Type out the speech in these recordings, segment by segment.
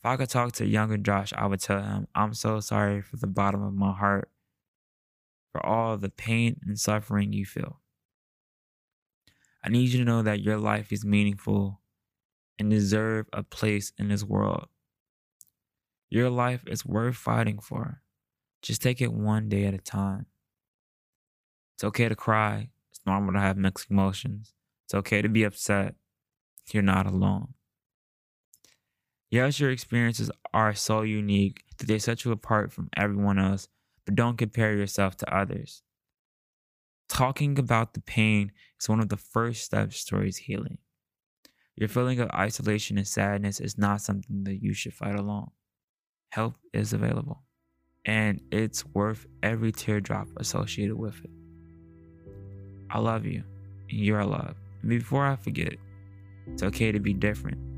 If I could talk to younger Josh, I would tell him, I'm so sorry from the bottom of my heart for all the pain and suffering you feel. I need you to know that your life is meaningful and deserve a place in this world. Your life is worth fighting for. Just take it one day at a time. It's okay to cry. It's normal to have mixed emotions. It's okay to be upset. You're not alone. Yes, your experiences are so unique that they set you apart from everyone else, but don't compare yourself to others. Talking about the pain is one of the first steps towards healing. Your feeling of isolation and sadness is not something that you should fight alone. Help is available, and it's worth every teardrop associated with it. I love you, and you're loved. And before I forget, it's okay to be different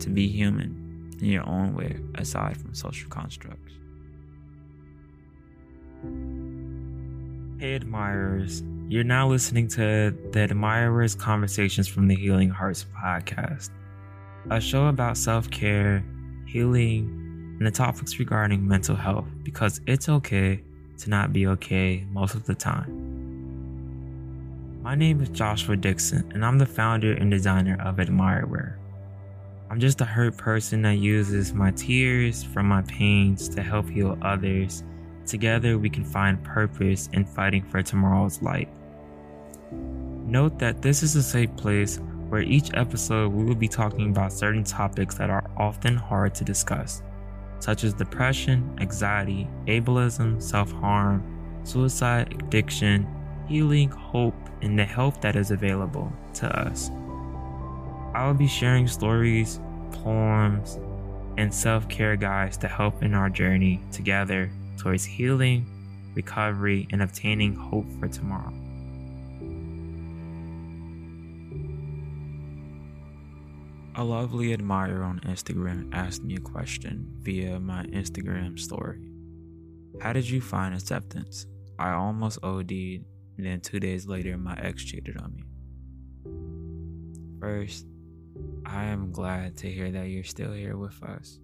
to be human in your own way aside from social constructs. Hey, admirers. You're now listening to the Admirers Conversations from the Healing Hearts podcast, a show about self care, healing, and the topics regarding mental health because it's okay to not be okay most of the time. My name is Joshua Dixon, and I'm the founder and designer of AdmireWear I'm just a hurt person that uses my tears from my pains to help heal others. Together, we can find purpose in fighting for tomorrow's light. Note that this is a safe place where each episode we will be talking about certain topics that are often hard to discuss, such as depression, anxiety, ableism, self harm, suicide, addiction, healing, hope, and the help that is available to us. I will be sharing stories, poems, and self care guides to help in our journey together towards healing, recovery, and obtaining hope for tomorrow. A lovely admirer on Instagram asked me a question via my Instagram story. How did you find acceptance? I almost OD'd, and then two days later, my ex cheated on me. First, I am glad to hear that you're still here with us,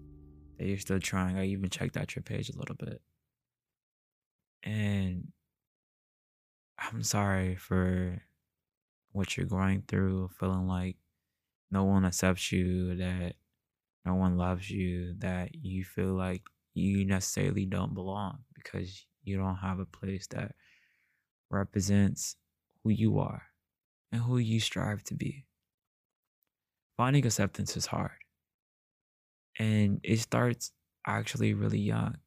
that you're still trying. I even checked out your page a little bit. And I'm sorry for what you're going through, feeling like no one accepts you, that no one loves you, that you feel like you necessarily don't belong because you don't have a place that represents who you are and who you strive to be finding acceptance is hard. And it starts actually really young,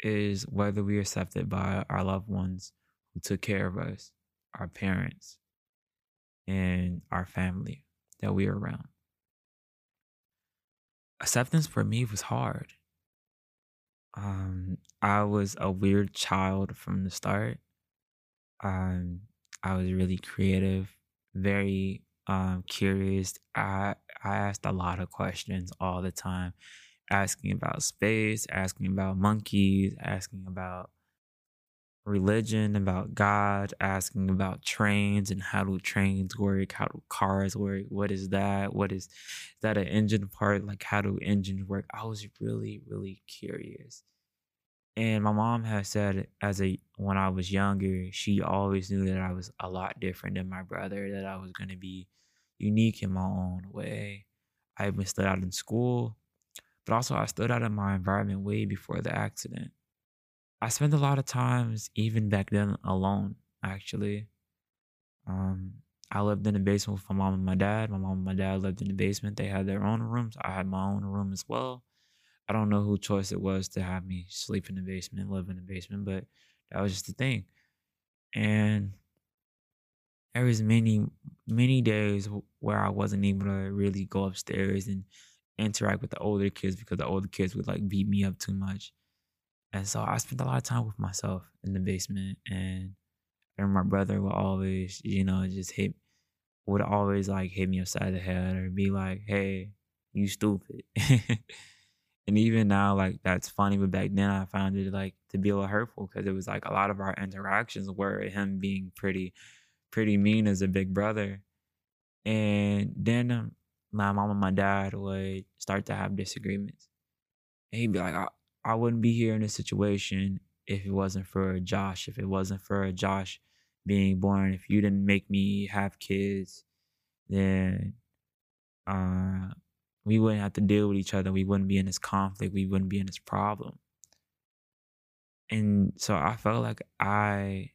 is whether we are accepted by our loved ones who took care of us, our parents, and our family that we are around. Acceptance for me was hard. Um, I was a weird child from the start. Um, I was really creative, very um, curious. I I asked a lot of questions all the time, asking about space, asking about monkeys, asking about religion, about God, asking about trains and how do trains work, how do cars work, what is that, what is, is that an engine part, like how do engines work? I was really, really curious. And my mom has said as a when I was younger, she always knew that I was a lot different than my brother, that I was gonna be unique in my own way. I even stood out in school, but also I stood out in my environment way before the accident. I spent a lot of times, even back then, alone, actually. Um, I lived in the basement with my mom and my dad. My mom and my dad lived in the basement. They had their own rooms. I had my own room as well. I don't know who choice it was to have me sleep in the basement, live in the basement, but that was just the thing. And there was many many days where I wasn't able to really go upstairs and interact with the older kids because the older kids would like beat me up too much. And so I spent a lot of time with myself in the basement and remember my brother would always, you know, just hit would always like hit me upside the head or be like, Hey, you stupid. and even now, like that's funny, but back then I found it like to be a little hurtful because it was like a lot of our interactions were him being pretty pretty mean as a big brother. And then um, my mom and my dad would start to have disagreements. And he'd be like, I, I wouldn't be here in this situation if it wasn't for Josh, if it wasn't for Josh being born, if you didn't make me have kids, then uh, we wouldn't have to deal with each other. We wouldn't be in this conflict. We wouldn't be in this problem. And so I felt like I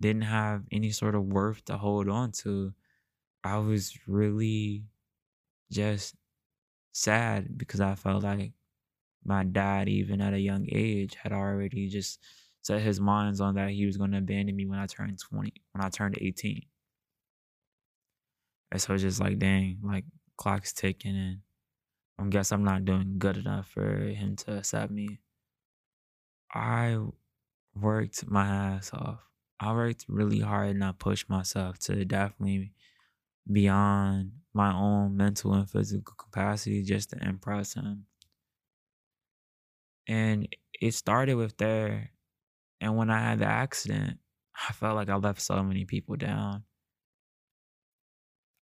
didn't have any sort of worth to hold on to. I was really just sad because I felt like my dad, even at a young age, had already just set his minds on that he was going to abandon me when I turned 20, when I turned 18. And so it's just like, dang, like clock's ticking and I guess I'm not doing good enough for him to accept me. I worked my ass off. I worked really hard and I pushed myself to definitely beyond my own mental and physical capacity just to impress him. And it started with there. And when I had the accident, I felt like I left so many people down.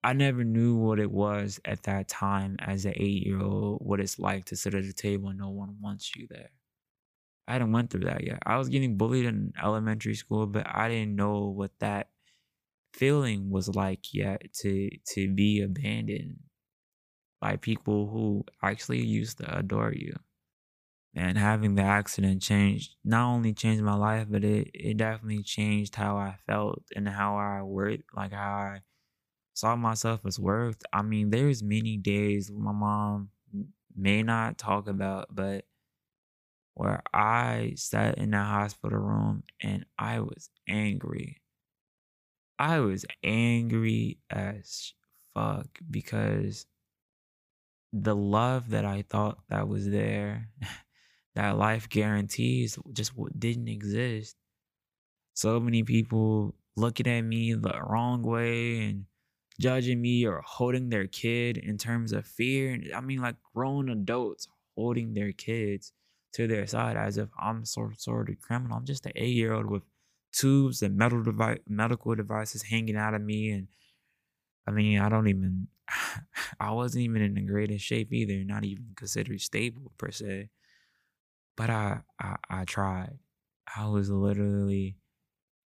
I never knew what it was at that time as an eight year old, what it's like to sit at a table and no one wants you there. I hadn't went through that yet. I was getting bullied in elementary school, but I didn't know what that feeling was like yet to to be abandoned by people who actually used to adore you. And having the accident changed not only changed my life, but it, it definitely changed how I felt and how I worked, like how I saw myself as worth. I mean, there's many days my mom may not talk about, but where I sat in the hospital room and I was angry. I was angry as fuck because the love that I thought that was there, that life guarantees, just didn't exist. So many people looking at me the wrong way and judging me or holding their kid in terms of fear. I mean, like grown adults holding their kids to their side as if I'm some sort of criminal. I'm just an eight year old with tubes and metal device, medical devices hanging out of me. And I mean, I don't even, I wasn't even in the greatest shape either, not even considered stable per se. But I, I, I tried. I was literally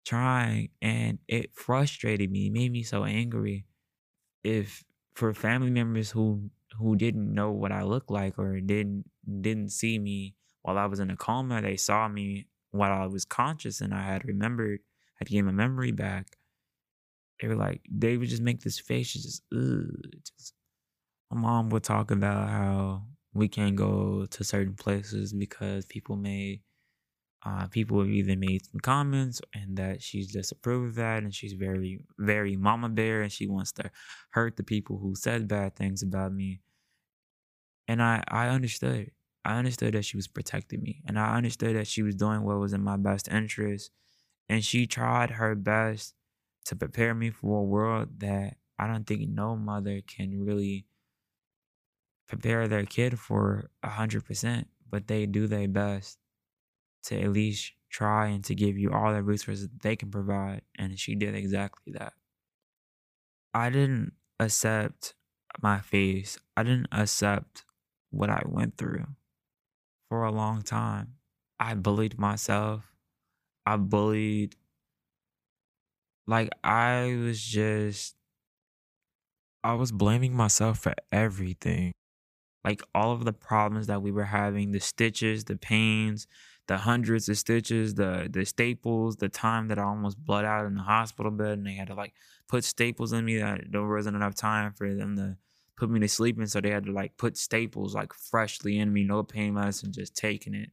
trying and it frustrated me. It made me so angry if for family members who who didn't know what I looked like or didn't didn't see me while I was in a coma, they saw me while I was conscious and I had remembered, had gained my memory back. They were like, they would just make this face, just, ugh. Just, my mom would talk about how we can't go to certain places because people may uh, people have either made some comments and that she's disapproved of that and she's very very mama bear and she wants to hurt the people who said bad things about me and i i understood i understood that she was protecting me and i understood that she was doing what was in my best interest and she tried her best to prepare me for a world that i don't think no mother can really prepare their kid for a hundred percent but they do their best to at least try and to give you all the resources they can provide. And she did exactly that. I didn't accept my face. I didn't accept what I went through for a long time. I bullied myself. I bullied, like, I was just, I was blaming myself for everything. Like, all of the problems that we were having the stitches, the pains, the hundreds of stitches, the the staples, the time that I almost bled out in the hospital bed, and they had to like put staples in me. That there wasn't enough time for them to put me to sleep, and so they had to like put staples like freshly in me, no pain medicine, just taking it.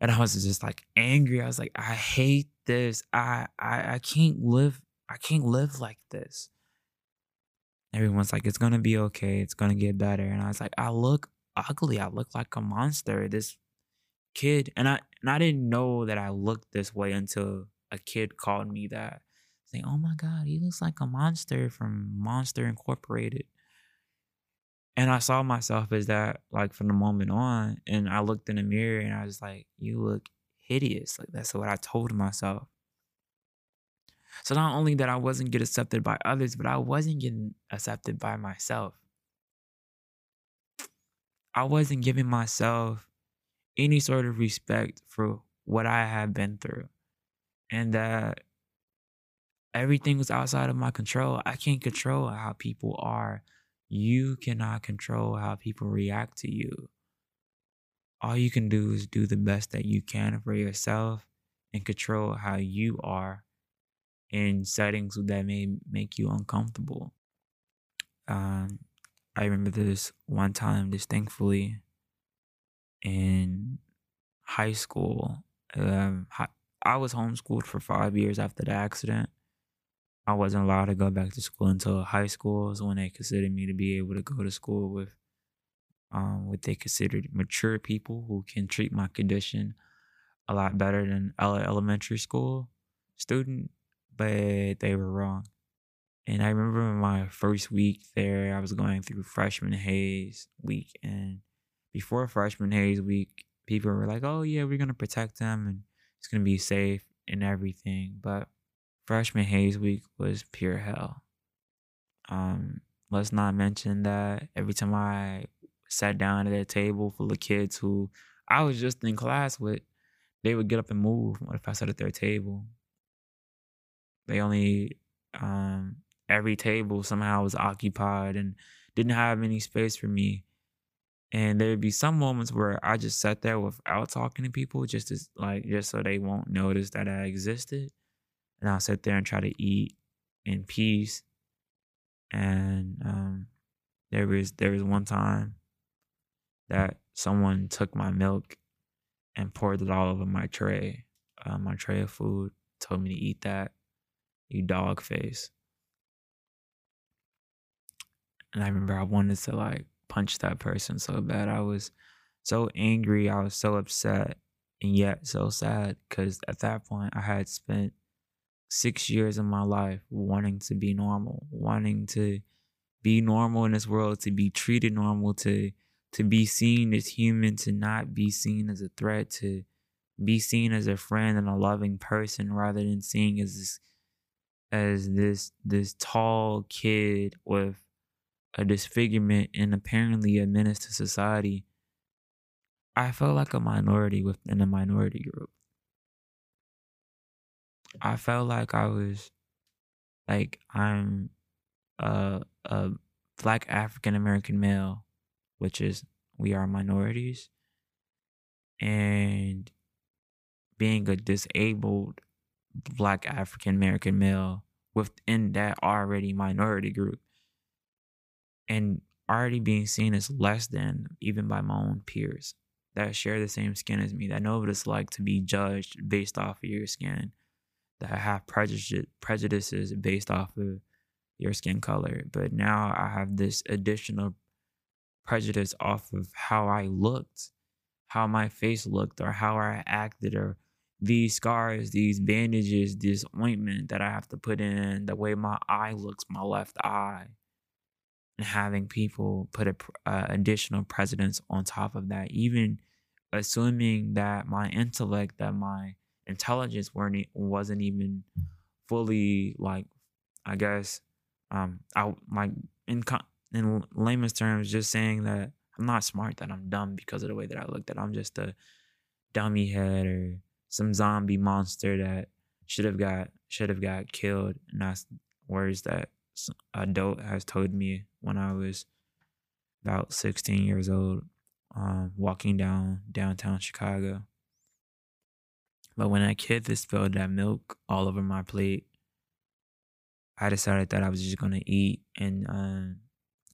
And I was just like angry. I was like, I hate this. I I I can't live. I can't live like this. Everyone's like, it's gonna be okay. It's gonna get better. And I was like, I look ugly. I look like a monster. This kid, and I and I didn't know that I looked this way until a kid called me that, saying, "Oh my God, he looks like a monster from Monster Incorporated." And I saw myself as that, like from the moment on. And I looked in the mirror and I was like, "You look hideous." Like that's what I told myself. So not only that I wasn't get accepted by others, but I wasn't getting accepted by myself. I wasn't giving myself any sort of respect for what I had been through. And that everything was outside of my control. I can't control how people are. You cannot control how people react to you. All you can do is do the best that you can for yourself and control how you are in settings that may make you uncomfortable. Um, I remember this one time distinctly in high school. Um, I was homeschooled for five years after the accident. I wasn't allowed to go back to school until high school is when they considered me to be able to go to school with um, what they considered mature people who can treat my condition a lot better than elementary school student, but they were wrong. And I remember my first week there, I was going through freshman haze week. And before freshman haze week, people were like, oh, yeah, we're going to protect them and it's going to be safe and everything. But freshman haze week was pure hell. Um, let's not mention that every time I sat down at a table full of kids who I was just in class with, they would get up and move What if I sat at their table. They only um, every table somehow was occupied and didn't have any space for me. And there would be some moments where I just sat there without talking to people, just like just so they won't notice that I existed. And I'll sit there and try to eat in peace. And um, there was there was one time that someone took my milk and poured it all over my tray, uh, my tray of food. Told me to eat that. You dog face. And I remember I wanted to like punch that person so bad. I was so angry. I was so upset and yet so sad because at that point I had spent six years of my life wanting to be normal, wanting to be normal in this world, to be treated normal, to to be seen as human, to not be seen as a threat, to be seen as a friend and a loving person rather than seeing as this as this this tall kid with a disfigurement and apparently a menace to society, I felt like a minority within a minority group. I felt like I was like I'm a a black African American male, which is we are minorities, and being a disabled black African American male within that already minority group and already being seen as less than even by my own peers that share the same skin as me, that know what it's like to be judged based off of your skin, that have prejudice, prejudices based off of your skin color. But now I have this additional prejudice off of how I looked, how my face looked, or how I acted, or these scars, these bandages, this ointment that I have to put in, the way my eye looks, my left eye and having people put a, uh, additional precedence on top of that, even assuming that my intellect, that my intelligence weren't wasn't even fully like, I guess, um, I my in in layman's terms, just saying that I'm not smart, that I'm dumb because of the way that I look, that I'm just a dummy head or some zombie monster that should have got should have got killed, and that's words that adult has told me when I was about 16 years old, um, walking down downtown Chicago. But when that kid just spilled that milk all over my plate, I decided that I was just gonna eat, and um,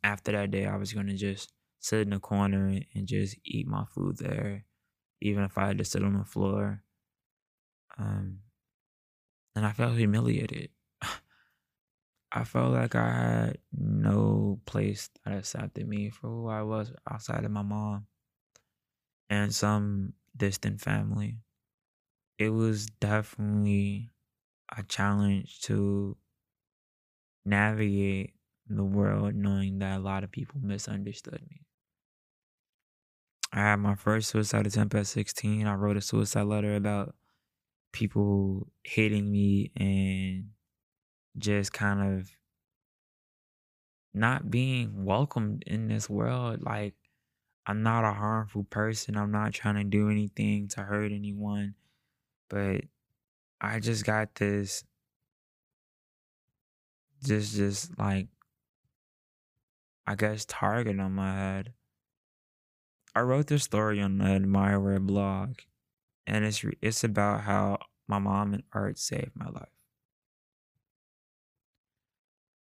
after that day, I was gonna just sit in the corner and just eat my food there, even if I had to sit on the floor. Um, and I felt humiliated. I felt like I had no place that accepted me for who I was outside of my mom and some distant family. It was definitely a challenge to navigate the world knowing that a lot of people misunderstood me. I had my first suicide attempt at 16. I wrote a suicide letter about people hating me and just kind of not being welcomed in this world. Like, I'm not a harmful person. I'm not trying to do anything to hurt anyone. But I just got this just just like I guess target on my head. I wrote this story on the Admirer blog, and it's it's about how my mom and art saved my life.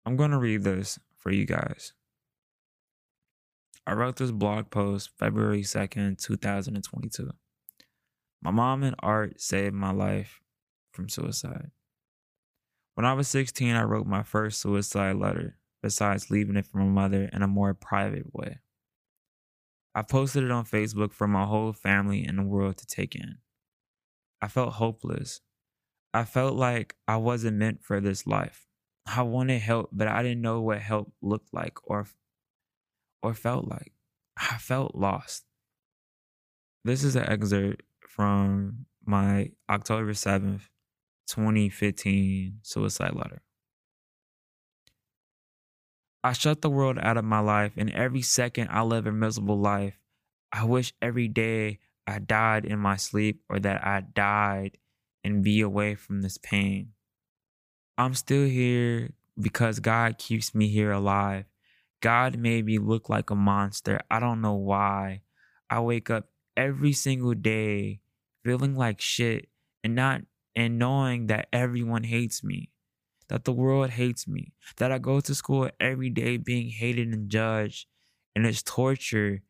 I'm gonna read this for you guys. I wrote this blog post February 2nd, 2022. My mom and art saved my life from suicide. When I was 16, I wrote my first suicide letter, besides leaving it for my mother in a more private way. I posted it on Facebook for my whole family and the world to take in. I felt hopeless. I felt like I wasn't meant for this life. I wanted help, but I didn't know what help looked like or or felt like. I felt lost. This is an excerpt from my October 7th, 2015 suicide letter. I shut the world out of my life, and every second I live a miserable life. I wish every day I died in my sleep or that I died and be away from this pain. I'm still here because God keeps me here alive. God made me look like a monster. I don't know why. I wake up every single day feeling like shit and not and knowing that everyone hates me. That the world hates me. That I go to school every day being hated and judged and it's torture.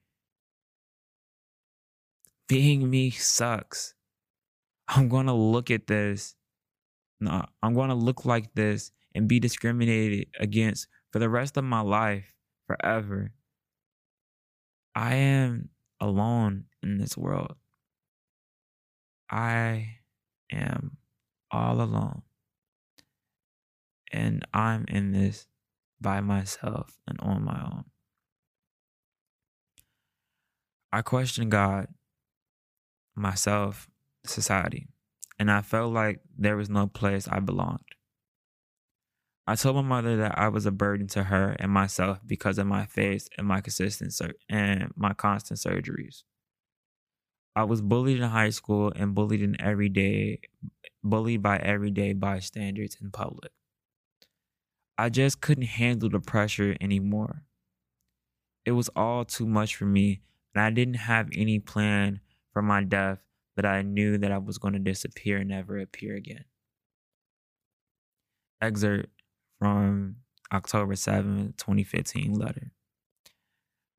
Being me sucks. I'm to look at this no, I'm to look like this and be discriminated against for the rest of my life, forever. I am alone in this world. I am all alone. And I'm in this by myself and on my own. I question God, myself, society and I felt like there was no place I belonged. I told my mother that I was a burden to her and myself because of my face and my consistent sur- and my constant surgeries. I was bullied in high school and bullied in everyday bullied by everyday bystanders in public. I just couldn't handle the pressure anymore. It was all too much for me, and I didn't have any plan for my death but I knew that I was going to disappear and never appear again. Excerpt from October 7, 2015 letter.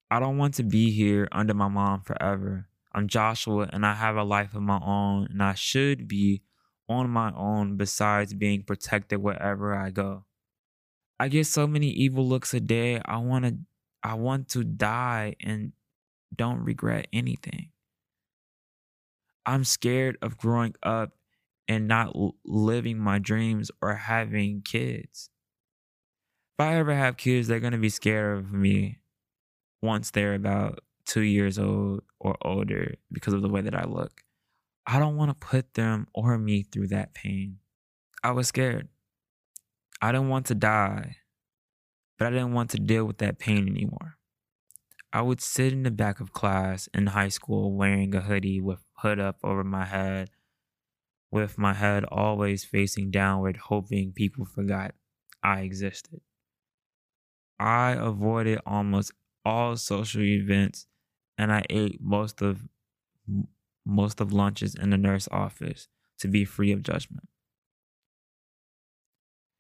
I don't want to be here under my mom forever. I'm Joshua and I have a life of my own, and I should be on my own besides being protected wherever I go. I get so many evil looks a day. I want to I want to die and don't regret anything. I'm scared of growing up and not living my dreams or having kids. If I ever have kids, they're going to be scared of me once they're about two years old or older because of the way that I look. I don't want to put them or me through that pain. I was scared. I didn't want to die, but I didn't want to deal with that pain anymore. I would sit in the back of class in high school wearing a hoodie with hood up over my head, with my head always facing downward, hoping people forgot I existed. I avoided almost all social events and I ate most of most of lunches in the nurse office to be free of judgment.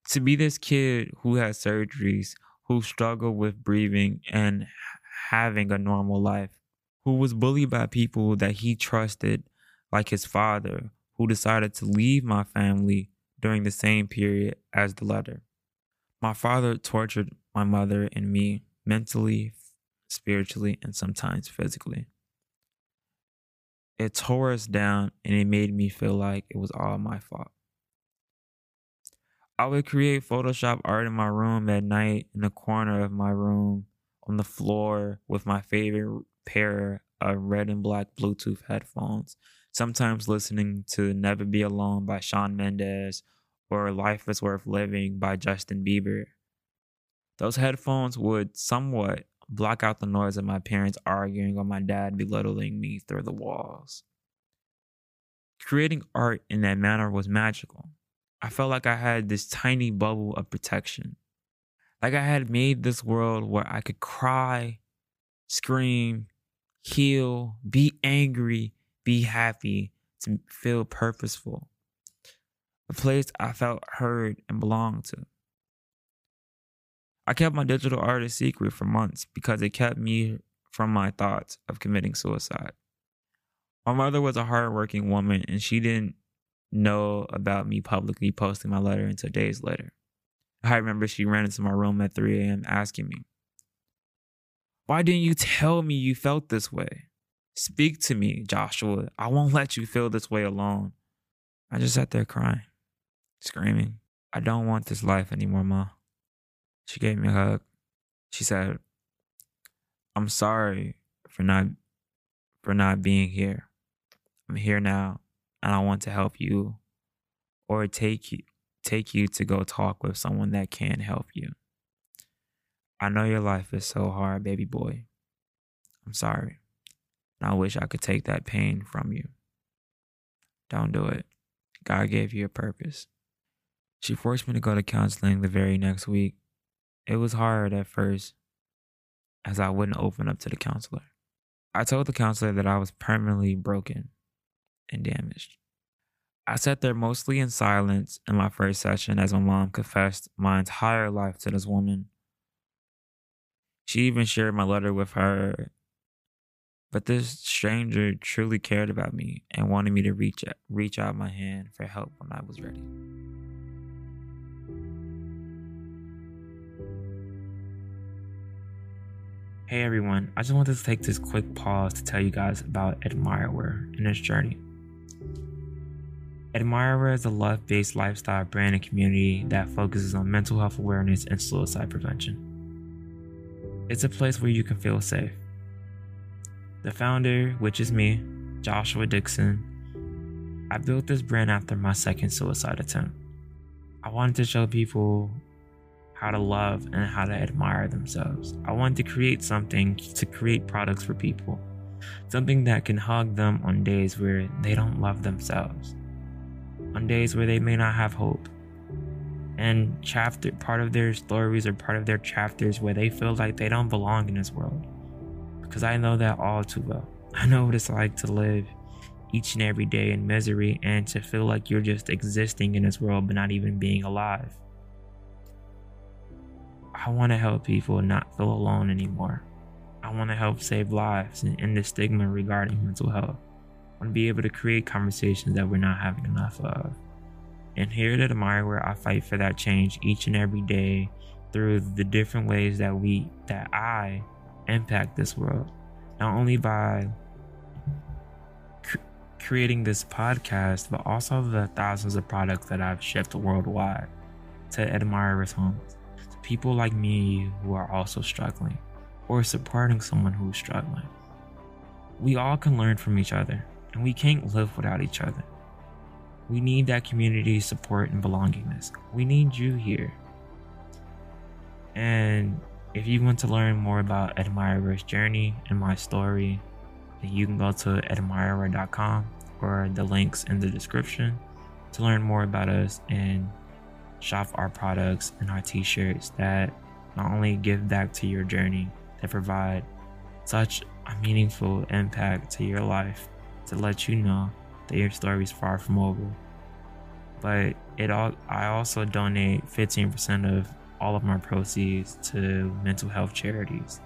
To be this kid who had surgeries, who struggled with breathing and having a normal life, who was bullied by people that he trusted, like his father, who decided to leave my family during the same period as the letter. My father tortured my mother and me mentally, spiritually, and sometimes physically. It tore us down and it made me feel like it was all my fault. I would create Photoshop art in my room at night in the corner of my room on the floor with my favorite pair of red and black Bluetooth headphones, sometimes listening to Never Be Alone by Shawn Mendes or Life is Worth Living by Justin Bieber. Those headphones would somewhat block out the noise of my parents arguing or my dad belittling me through the walls. Creating art in that manner was magical. I felt like I had this tiny bubble of protection. Like I had made this world where I could cry, scream, heal, be angry, be happy, to feel purposeful. A place I felt heard and belonged to. I kept my digital art a secret for months because it kept me from my thoughts of committing suicide. My mother was a hardworking woman and she didn't know about me publicly posting my letter until days later. I remember she ran into my room at 3 a.m. asking me, Why didn't you tell me you felt this way? Speak to me, Joshua. I won't let you feel this way alone. I just sat there crying, screaming, I don't want this life anymore, Ma. She gave me a hug. She said, I'm sorry for not for not being here. I'm here now and I want to help you or take you take you to go talk with someone that can help you. I know your life is so hard, baby boy. I'm sorry. And I wish I could take that pain from you. Don't do it. God gave you a purpose. She forced me to go to counseling the very next week. It was hard at first, as I wouldn't open up to the counselor. I told the counselor that I was permanently broken and damaged. I sat there mostly in silence in my first session as my mom confessed my entire life to this woman. She even shared my letter with her. But this stranger truly cared about me and wanted me to reach out, reach out my hand for help when I was ready. Hey everyone, I just wanted to take this quick pause to tell you guys about AdmireWear and its journey. AdmireWear is a love based lifestyle brand and community that focuses on mental health awareness and suicide prevention. It's a place where you can feel safe. The founder, which is me, Joshua Dixon, I built this brand after my second suicide attempt. I wanted to show people how to love and how to admire themselves. I wanted to create something to create products for people, something that can hug them on days where they don't love themselves on days where they may not have hope. And chapter part of their stories or part of their chapters where they feel like they don't belong in this world. Because I know that all too well. I know what it's like to live each and every day in misery and to feel like you're just existing in this world but not even being alive. I want to help people not feel alone anymore. I want to help save lives and end the stigma regarding mental health I want to be able to create conversations that we're not having enough of. And here at AdmireWear I fight for that change each and every day through the different ways that we that I impact this world. Not only by cr- creating this podcast, but also the thousands of products that I've shipped worldwide to AdmireWear's homes. People like me who are also struggling or supporting someone who's struggling. We all can learn from each other and we can't live without each other. We need that community support and belongingness. We need you here. And if you want to learn more about AdmireWear's journey and my story, then you can go to admirewear.com or the links in the description to learn more about us and shop our products and our t-shirts that not only give back to your journey, they provide such a meaningful impact to your life to let you know that your story is far from over. But it all I also donate 15% of all of my proceeds to mental health charities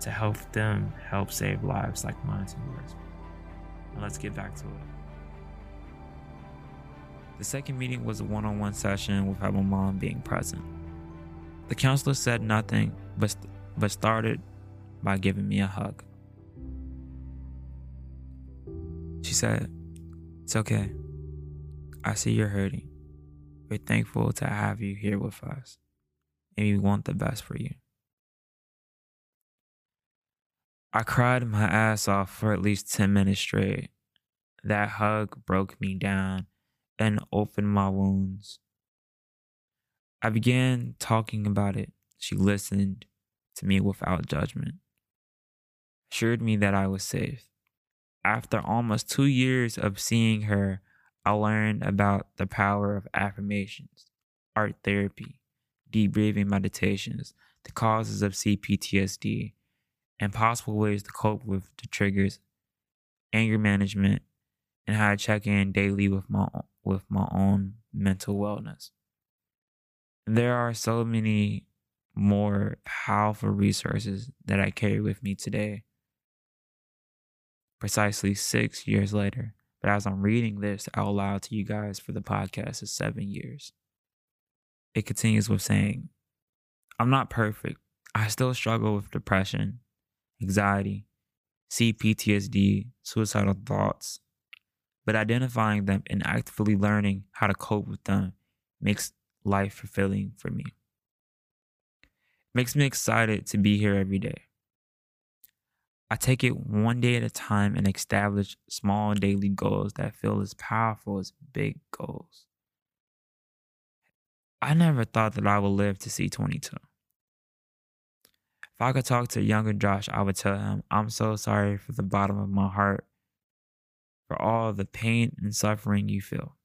to help them help save lives like mine and yours. Let's get back to it. The second meeting was a one on one session without my mom being present. The counselor said nothing but, but started by giving me a hug. She said, It's okay. I see you're hurting. We're thankful to have you here with us, and we want the best for you. I cried my ass off for at least 10 minutes straight. That hug broke me down and opened my wounds I began talking about it. She listened to me without judgment, assured me that I was safe. After almost two years of seeing her, I learned about the power of affirmations, art therapy, deep breathing meditations, the causes of CPTSD, and possible ways to cope with the triggers, anger management, and how to check in daily with my with my own mental wellness. There are so many more powerful resources that I carry with me today. Precisely six years later, but as I'm reading this out loud to you guys for the podcast, is seven years. It continues with saying, I'm not perfect. I still struggle with depression, anxiety, CPTSD, suicidal thoughts, but identifying them and actively learning how to cope with them makes life fulfilling for me. Makes me excited to be here every day. I take it one day at a time and establish small daily goals that feel as powerful as big goals. I never thought that I would live to see 22. If I could talk to younger Josh, I would tell him, I'm so sorry for the bottom of my heart for all the pain and suffering you feel.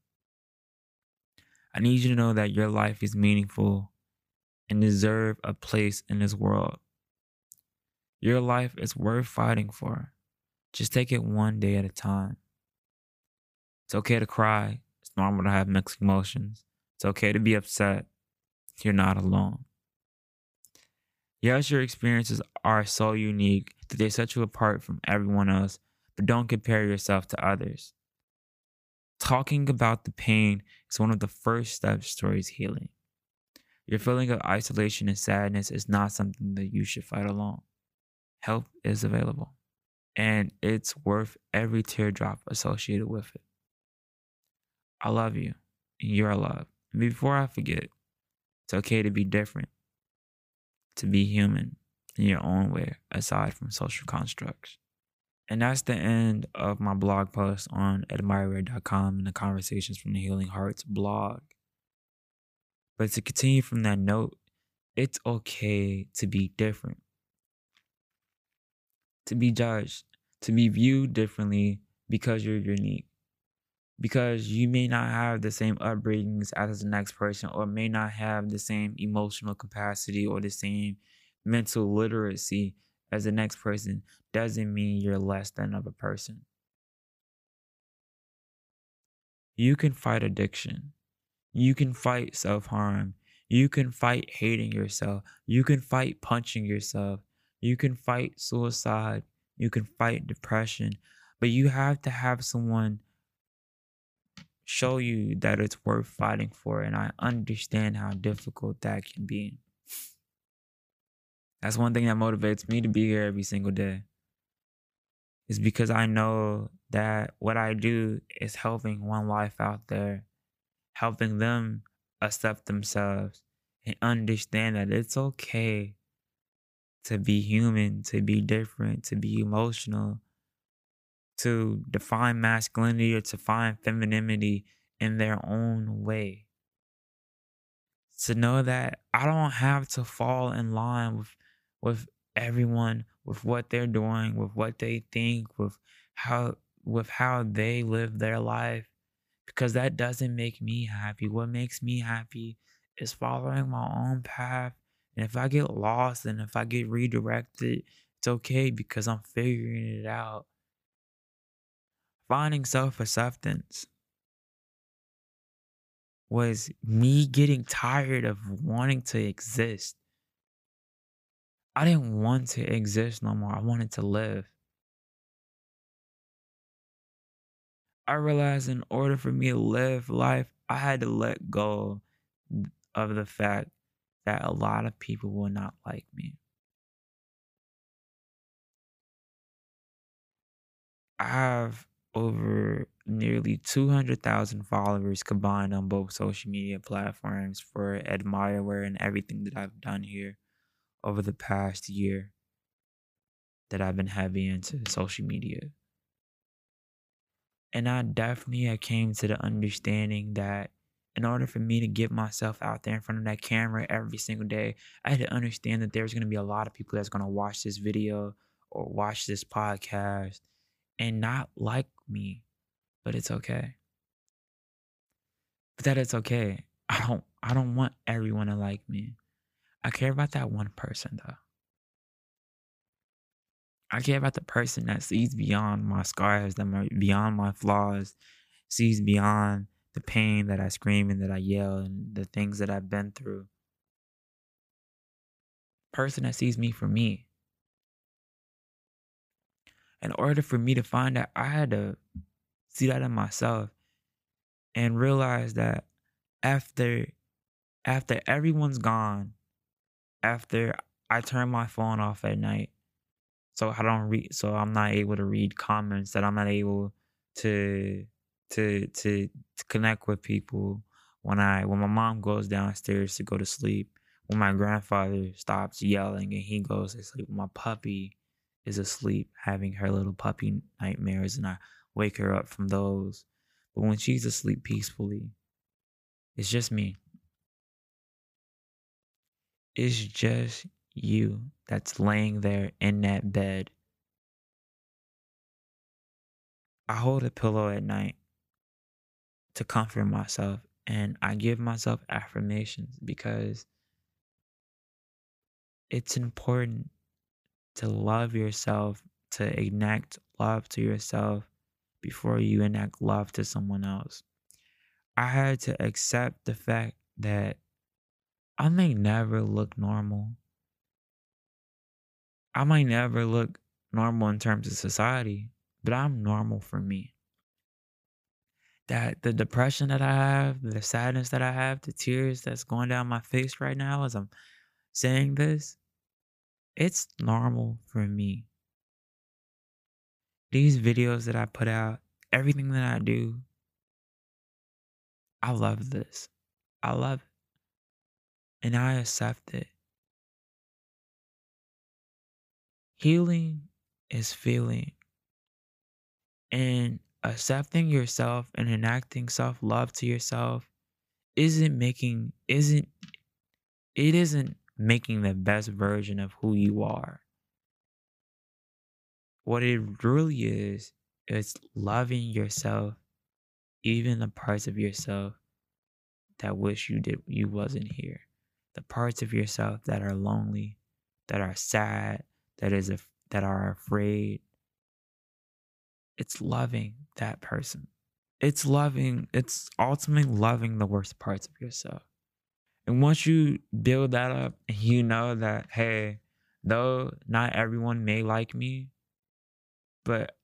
I need you to know that your life is meaningful and deserve a place in this world. Your life is worth fighting for. Just take it one day at a time. It's okay to cry. It's normal to have mixed emotions. It's okay to be upset. You're not alone. Yes, your experiences are so unique that they set you apart from everyone else, but don't compare yourself to others. Talking about the pain is one of the first steps towards healing. Your feeling of isolation and sadness is not something that you should fight alone. Help is available, and it's worth every teardrop associated with it. I love you, and you're loved. And before I forget, it's okay to be different, to be human in your own way, aside from social constructs. And that's the end of my blog post on admirewear.com and the Conversations from the Healing Hearts blog. But to continue from that note, it's okay to be different, to be judged, to be viewed differently because you're unique. Because you may not have the same upbringings as the next person, or may not have the same emotional capacity or the same mental literacy as the next person doesn't mean you're less than of a person. You can fight addiction. You can fight self harm. You can fight hating yourself. You can fight punching yourself. You can fight suicide. You can fight depression. But you have to have someone show you that it's worth fighting for. And I understand how difficult that can be. That's one thing that motivates me to be here every single day. Is because I know that what I do is helping one life out there, helping them accept themselves and understand that it's okay to be human, to be different, to be emotional, to define masculinity or to find femininity in their own way. To know that I don't have to fall in line with with everyone, with what they're doing, with what they think, with how with how they live their life because that doesn't make me happy. What makes me happy is following my own path. And if I get lost and if I get redirected, it's okay because I'm figuring it out. Finding self acceptance was me getting tired of wanting to exist. I didn't want to exist no more. I wanted to live. I realized in order for me to live life, I had to let go of the fact that a lot of people will not like me. I have over nearly 200,000 followers combined on both social media platforms for AdmireWear and everything that I've done here over the past year that I've been heavy into social media. And I definitely I came to the understanding that in order for me to get myself out there in front of that camera every single day, I had to understand that there's going to be a lot of people that's going to watch this video or watch this podcast and not like me, but it's okay. But that it's okay. I don't I don't want everyone to like me. I care about that one person though. I care about the person that sees beyond my scars, that beyond my flaws, sees beyond the pain that I scream and that I yell and the things that I've been through. Person that sees me for me. In order for me to find that, I had to see that in myself and realize that after after everyone's gone, after I turn my phone off at night, so I don't read so I'm not able to read comments that I'm not able to to to, to connect with people when I when my mom goes downstairs to go to sleep, when my grandfather stops yelling and he goes to sleep, my puppy is asleep having her little puppy nightmares and I wake her up from those. But when she's asleep peacefully, it's just me. It's just you that's laying there in that bed. I hold a pillow at night to comfort myself and I give myself affirmations because it's important to love yourself, to enact love to yourself before you enact love to someone else. I had to accept the fact that I may never look normal. I might never look normal in terms of society, but I'm normal for me that the depression that I have, the sadness that I have, the tears that's going down my face right now as I'm saying this, it's normal for me. These videos that I put out, everything that I do, I love this. I love it. And I accept it. Healing is feeling. And accepting yourself and enacting self-love to yourself isn't making isn't it isn't making the best version of who you are. What it really is is loving yourself, even the parts of yourself that wish you did you wasn't here. The parts of yourself that are lonely, that are sad, that is a, that are afraid, it's loving that person. It's loving, it's ultimately loving the worst parts of yourself. And once you build that up and you know that, hey, though not everyone may like me, but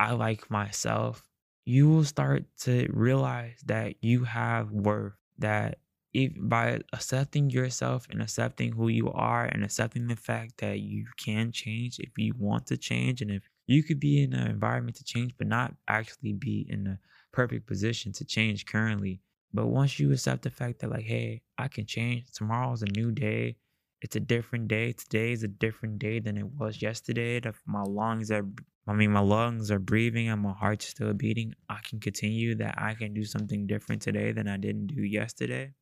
I like myself, you will start to realize that you have worth, that if by accepting yourself and accepting who you are and accepting the fact that you can change if you want to change and if you could be in an environment to change, but not actually be in the perfect position to change currently. But once you accept the fact that, like, hey, I can change, tomorrow's a new day, it's a different day. Today is a different day than it was yesterday. That my lungs are, I mean, my lungs are breathing and my heart's still beating. I can continue that I can do something different today than I didn't do yesterday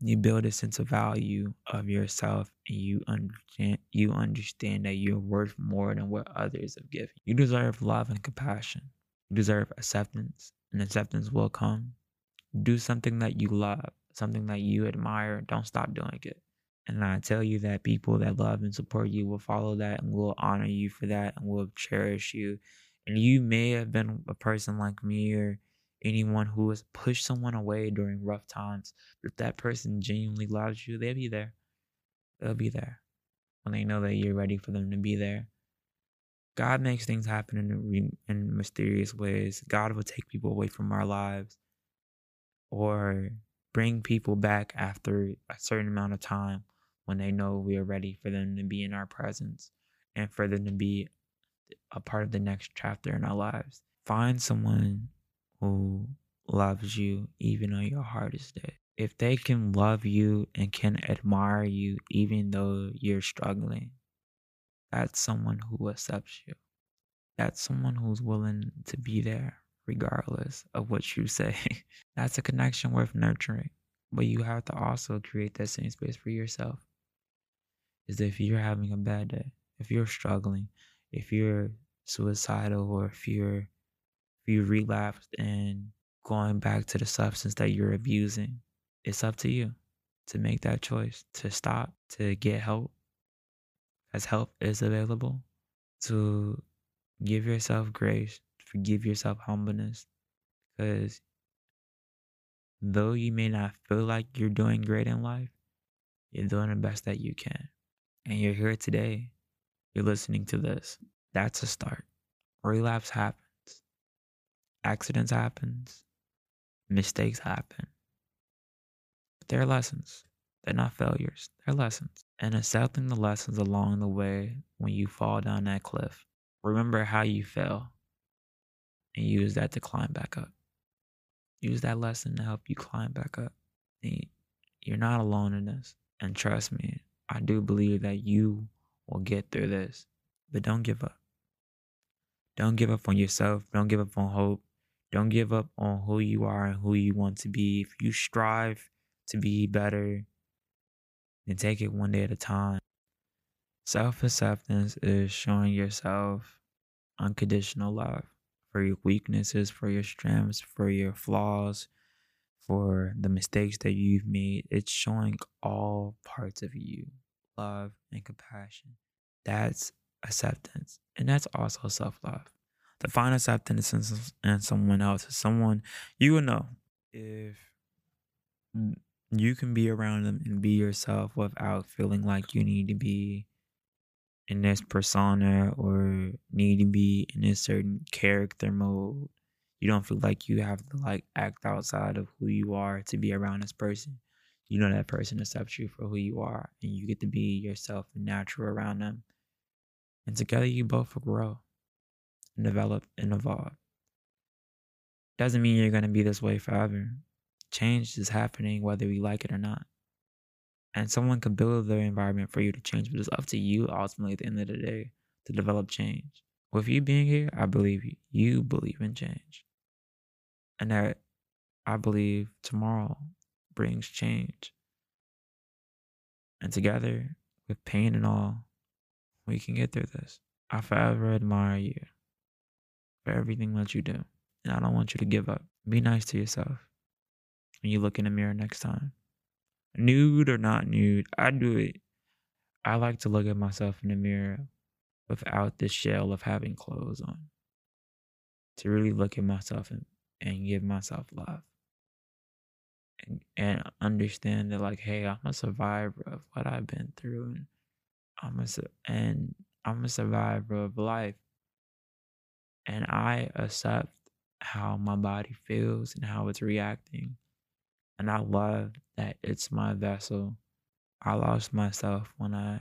you build a sense of value of yourself and you understand you understand that you're worth more than what others have given you. Deserve love and compassion. You deserve acceptance and acceptance will come. Do something that you love something that you admire don't stop doing it. And i tell you that people that love and support you will follow that and will honor you for that and will cherish you. And you may have been a person like me or anyone who has pushed someone away during rough times, if that person genuinely loves you, they'll be there. They'll be there when they know that you're ready for them to be there. God makes things happen in in mysterious ways. God will take people away from our lives, or bring people back after a certain amount of time when they know we are ready for them to be in our presence and for them to be a part of the next chapter in our lives. Find someone who loves you even on your hardest day. If they can love you and can admire you even though you're struggling, that's someone who accepts you. That's someone who's willing to be there regardless of what you say. That's a connection worth nurturing. But you have to also create that same space for yourself. Is if you're having a bad day, if you're struggling, if you're suicidal, or if you're you relapsed and going back to the substance that you're abusing, it's up to you to make that choice to stop, to get help as help is available, to give yourself grace, forgive yourself humbleness, because though you may not feel like you're doing great in life, you're doing the best that you can. And you're here today. You're listening to this. That's a start. Relapse happens. Accidents happens. Mistakes happen. But they're lessons. They're not failures. They're lessons. And accepting the lessons along the way when you fall down that cliff. Remember how you fell and use that to climb back up. Use that lesson to help you climb back up. You're not alone in this. And trust me, I do believe that you will get through this. But don't give up. Don't give up on yourself. Don't give up on hope. Don't give up on who you are and who you want to be. If you strive to be better, then take it one day at a time. Self acceptance is showing yourself unconditional love for your weaknesses, for your strengths, for your flaws, for the mistakes that you've made. It's showing all parts of you love and compassion. That's acceptance. And that's also self love. To find acceptance in, in someone else someone you will know if you can be around them and be yourself without feeling like you need to be in this persona or need to be in a certain character mode. You don't feel like you have to like act outside of who you are to be around this person. You know that person accepts you for who you are and you get to be yourself and natural around them. And together you both will grow and develop and evolve. Doesn't mean you're gonna be this way forever. Change is happening whether we like it or not and someone can build their environment for you to change, but it's up to you ultimately at the end of the day to develop change. With you being here, I believe you, you believe in change. And that I believe tomorrow brings change. And together, with pain and all, we can get through this. I forever admire you for everything that you do. And I don't want you to give up. Be nice to yourself when you look in the mirror next time nude or not nude, I do it. I like to look at myself in the mirror without the shell of having clothes on. To really look at myself and, and give myself love. And, and understand that like, hey, I'm a survivor of what I've been through and I'm a and I'm a survivor of life. And I accept how my body feels and how it's reacting and I love that it's my vessel. I lost myself when I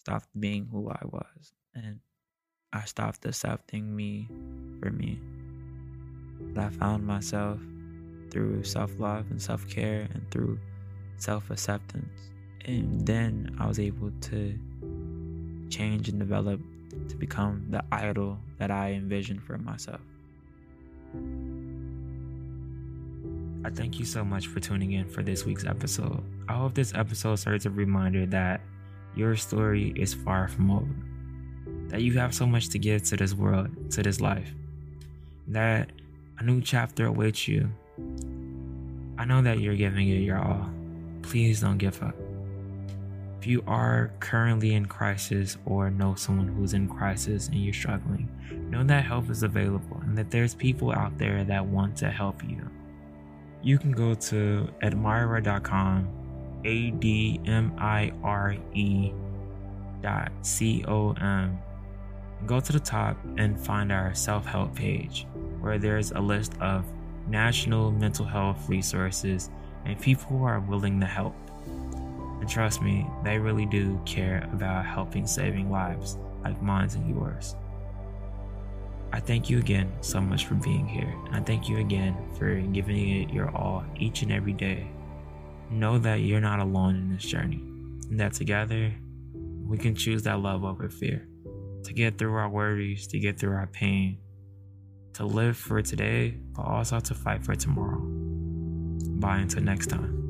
stopped being who I was and I stopped accepting me for me. I found myself through self love and self care and through self acceptance. And then I was able to change and develop to become the idol that I envisioned for myself. I thank you so much for tuning in for this week's episode. I hope this episode serves a reminder that your story is far from over, that you have so much to give to this world, to this life, that a new chapter awaits you. I know that you're giving it your all. Please don't give up. If you are currently in crisis or know someone who's in crisis and you're struggling, know that help is available and that there's people out there that want to help you you can go to admire.com, A D M I R E dot C O M. Go to the top and find our self help page where there's a list of national mental health resources and people who are willing to help. And trust me, they really do care about helping saving lives like mine and yours. I thank you again so much for being here. And I thank you again for giving it your all each and every day. Know that you're not alone in this journey, and that together we can choose that love over fear to get through our worries, to get through our pain, to live for today, but also to fight for tomorrow. Bye until next time.